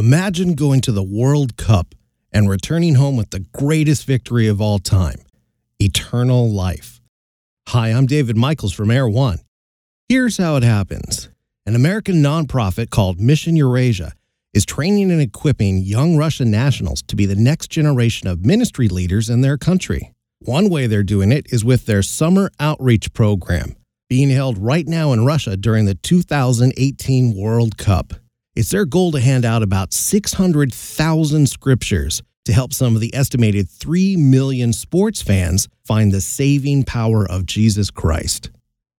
Imagine going to the World Cup and returning home with the greatest victory of all time eternal life. Hi, I'm David Michaels from Air One. Here's how it happens an American nonprofit called Mission Eurasia is training and equipping young Russian nationals to be the next generation of ministry leaders in their country. One way they're doing it is with their summer outreach program, being held right now in Russia during the 2018 World Cup. It's their goal to hand out about 600,000 scriptures to help some of the estimated 3 million sports fans find the saving power of Jesus Christ.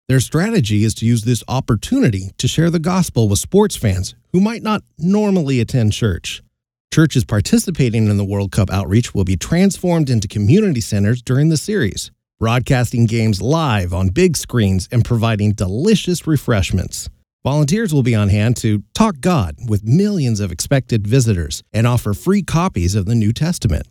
Their strategy is to use this opportunity to share the gospel with sports fans who might not normally attend church. Churches participating in the World Cup outreach will be transformed into community centers during the series, broadcasting games live on big screens and providing delicious refreshments. Volunteers will be on hand to talk God with millions of expected visitors and offer free copies of the New Testament.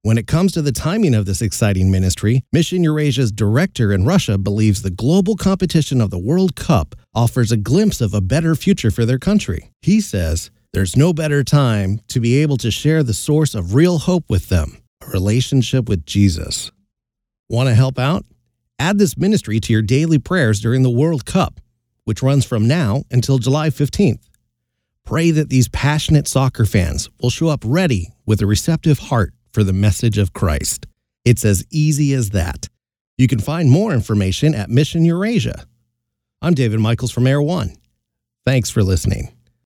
When it comes to the timing of this exciting ministry, Mission Eurasia's director in Russia believes the global competition of the World Cup offers a glimpse of a better future for their country. He says, There's no better time to be able to share the source of real hope with them a relationship with Jesus. Want to help out? Add this ministry to your daily prayers during the World Cup which runs from now until July 15th. Pray that these passionate soccer fans will show up ready with a receptive heart for the message of Christ. It's as easy as that. You can find more information at Mission Eurasia. I'm David Michaels from Air One. Thanks for listening.